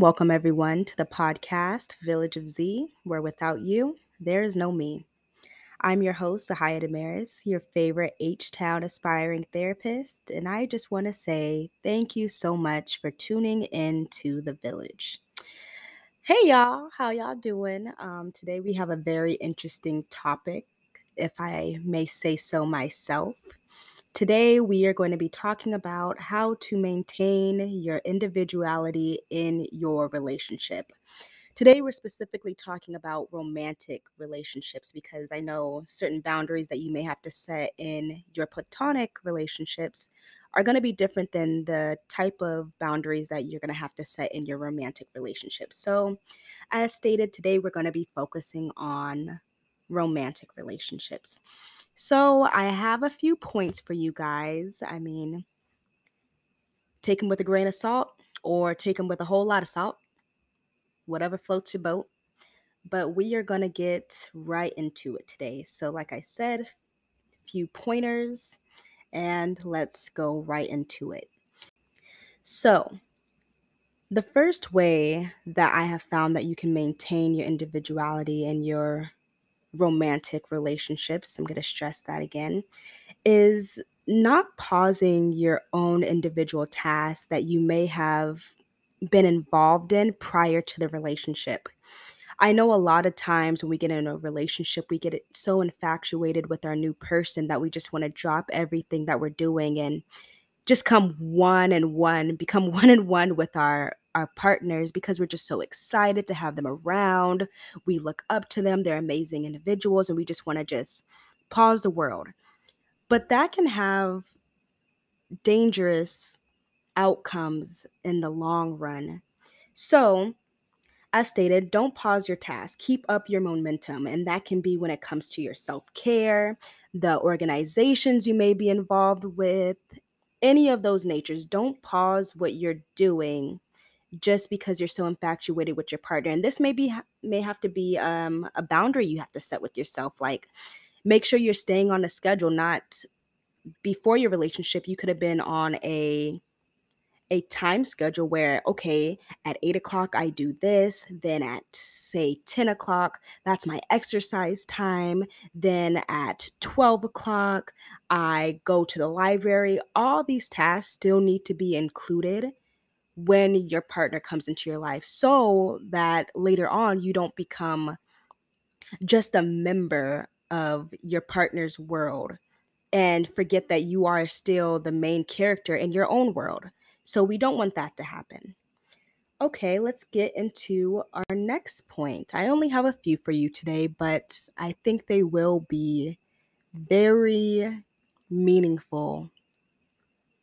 Welcome, everyone to the podcast Village of Z, where without you, there is no me. I'm your host, Ze'Jyiah Damaris, your favorite H Town aspiring therapist, and I just want to say thank you so much for tuning in to the village. Hey y'all, how y'all doing? Um, today we have a very interesting topic, if I may say so myself. Today, we are going to be talking about how to maintain your individuality in your relationship. Today, we're specifically talking about romantic relationships because I know certain boundaries that you may have to set in your platonic relationships are going to be different than the type of boundaries that you're going to have to set in your romantic relationships. So, as stated, today we're going to be focusing on romantic relationships. So I have a few points for you guys. I mean, take them with a grain of salt or take them with a whole lot of salt, whatever floats your boat. But we are going to get right into it today. So, like I said, a few pointers, and let's go right into it. So, the first way that I have found that you can maintain your individuality and your romantic relationships, I'm going to stress that again, is not pausing your own individual tasks that you may have been involved in prior to the relationship. I know a lot of times when we get in a relationship, we get so infatuated with our new person that we just want to drop everything that we're doing and just come one and one, become one and one with our our partners because we're just so excited to have them around. We look up to them, they're amazing individuals, and we just want to just pause the world. But that can have dangerous outcomes in the long run. So, as stated, don't pause your task. Keep up your momentum. And that can be when it comes to your self care, the organizations you may be involved with, any of those natures. Don't pause what you're doing just because you're so infatuated with your partner and this may be may have to be um, a boundary you have to set with yourself like make sure you're staying on a schedule not before your relationship you could have been on a a time schedule where okay at 8 o'clock i do this then at say 10 o'clock that's my exercise time then at 12 o'clock i go to the library all these tasks still need to be included when your partner comes into your life so that later on you don't become just a member of your partner's world and forget that you are still the main character in your own world. So we don't want that to happen. Okay, let's get into our next point. I only have a few for you today, but I think they will be very meaningful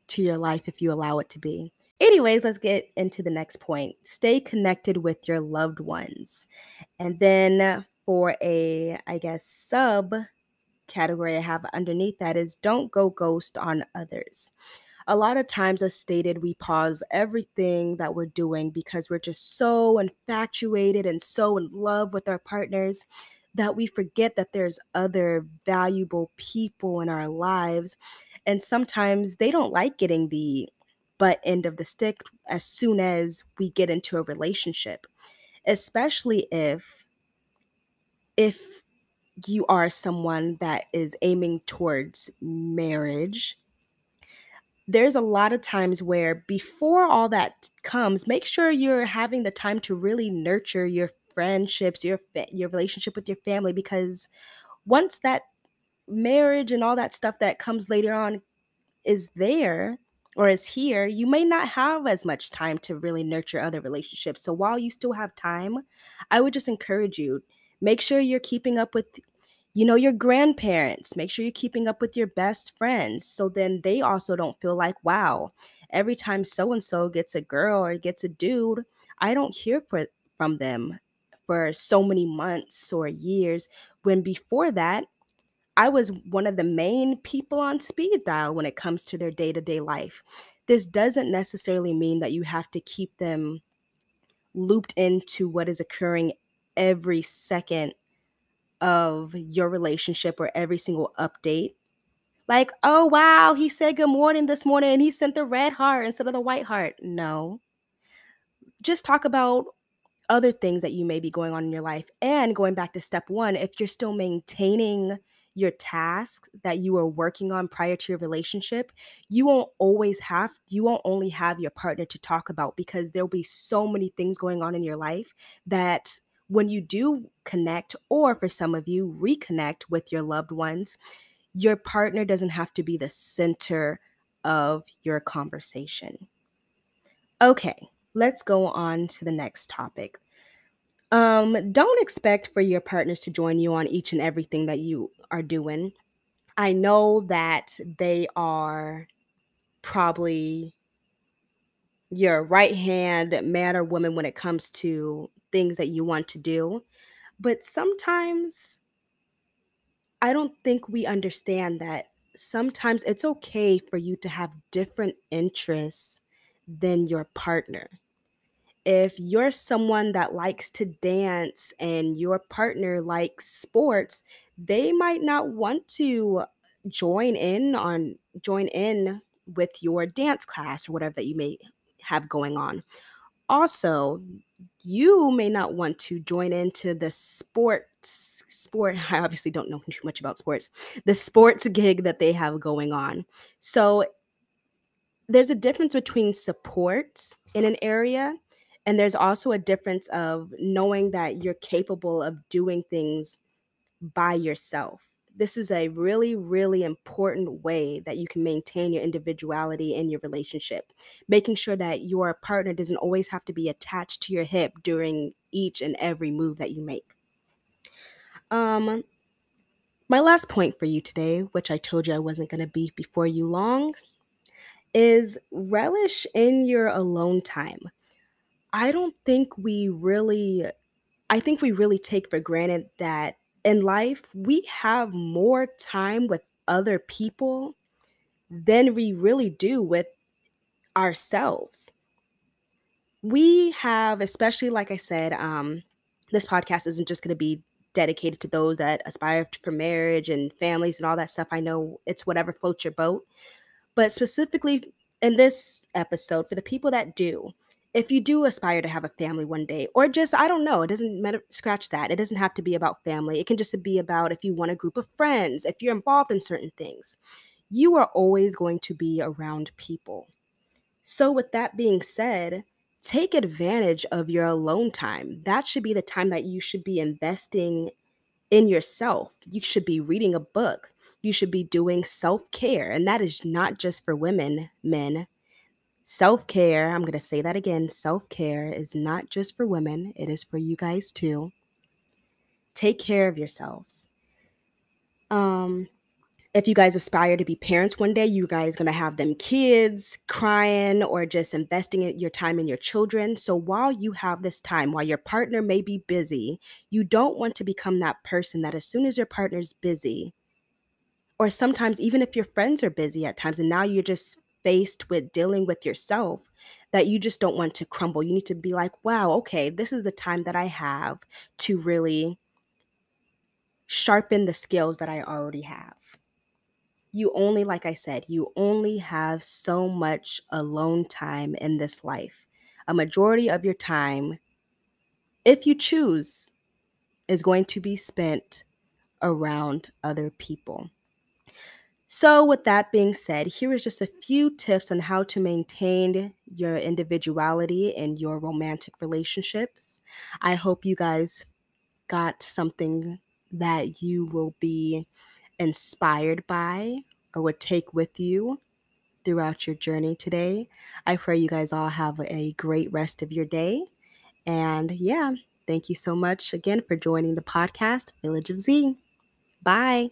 to your life if you allow it to be. Anyways, let's get into the next point. Stay connected with your loved ones. And then for a, I guess, sub category I have underneath that is don't go ghost on others. A lot of times, as stated, we pause everything that we're doing because we're just so infatuated and so in love with our partners that we forget that there's other valuable people in our lives. And sometimes they don't like getting the butt end of the stick as soon as we get into a relationship especially if if you are someone that is aiming towards marriage. There's a lot of times where before all that comes make sure you're having the time to really nurture your friendships your your relationship with your family because once that marriage and all that stuff that comes later on is there or is here, you may not have as much time to really nurture other relationships. So while you still have time, I would just encourage you make sure you're keeping up with you know your grandparents make sure you're keeping up with your best friends so then they also don't feel like wow every time so and so gets a girl or gets a dude i don't hear for, from them for so many months or years when before that I was one of the main people on speed dial when it comes to their day to day life. This doesn't necessarily mean that you have to keep them looped into what is occurring every second of your relationship or every single update. Like, oh, wow, he said good morning this morning and he sent the red heart instead of the white heart. No. just talk about other things that you may be going on in your life. And going back to step one, if you're still maintaining your tasks that you were working on prior to your relationship, you won't always have, you won't only have your partner to talk about because there'll be so many things going on in your life that when you do connect, or for some of you, reconnect with your loved ones, your partner doesn't have to be the center of your conversation. Okay, let's go on to the next topic. Um, don't expect for your partners to join you on each and everything that you are doing. I know that they are probably your right hand man or woman when it comes to things that you want to do, but sometimes I don't think we understand that sometimes it's okay for you to have different interests than your partner. If you're someone that likes to dance and your partner likes sports, they might not want to join in on join in with your dance class or whatever that you may have going on. Also, you may not want to join into the sports sport I obviously don't know too much about sports. The sports gig that they have going on. So there's a difference between support in an area and there's also a difference of knowing that you're capable of doing things by yourself. This is a really, really important way that you can maintain your individuality in your relationship, making sure that your partner doesn't always have to be attached to your hip during each and every move that you make. Um, my last point for you today, which I told you I wasn't going to be before you long, is relish in your alone time. I don't think we really I think we really take for granted that in life we have more time with other people than we really do with ourselves. We have, especially like I said, um, this podcast isn't just going to be dedicated to those that aspire for marriage and families and all that stuff. I know it's whatever floats your boat. But specifically in this episode, for the people that do, if you do aspire to have a family one day, or just, I don't know, it doesn't matter, scratch that. It doesn't have to be about family. It can just be about if you want a group of friends, if you're involved in certain things. You are always going to be around people. So, with that being said, take advantage of your alone time. That should be the time that you should be investing in yourself. You should be reading a book. You should be doing self care. And that is not just for women, men. Self care, I'm going to say that again self care is not just for women, it is for you guys too. Take care of yourselves. Um, if you guys aspire to be parents one day, you guys going to have them kids crying or just investing your time in your children. So while you have this time, while your partner may be busy, you don't want to become that person that as soon as your partner's busy, or sometimes even if your friends are busy at times and now you're just faced with dealing with yourself, that you just don't want to crumble. You need to be like, wow, okay, this is the time that I have to really sharpen the skills that I already have you only, like I said, you only have so much alone time in this life. A majority of your time, if you choose, is going to be spent around other people. So, with that being said, here is just a few tips on how to maintain your individuality in your romantic relationships. I hope you guys got something that you will be inspired by or would take with you throughout your journey today. I pray you guys all have a great rest of your day. And yeah, thank you so much again for joining the podcast, Village of Z. Bye.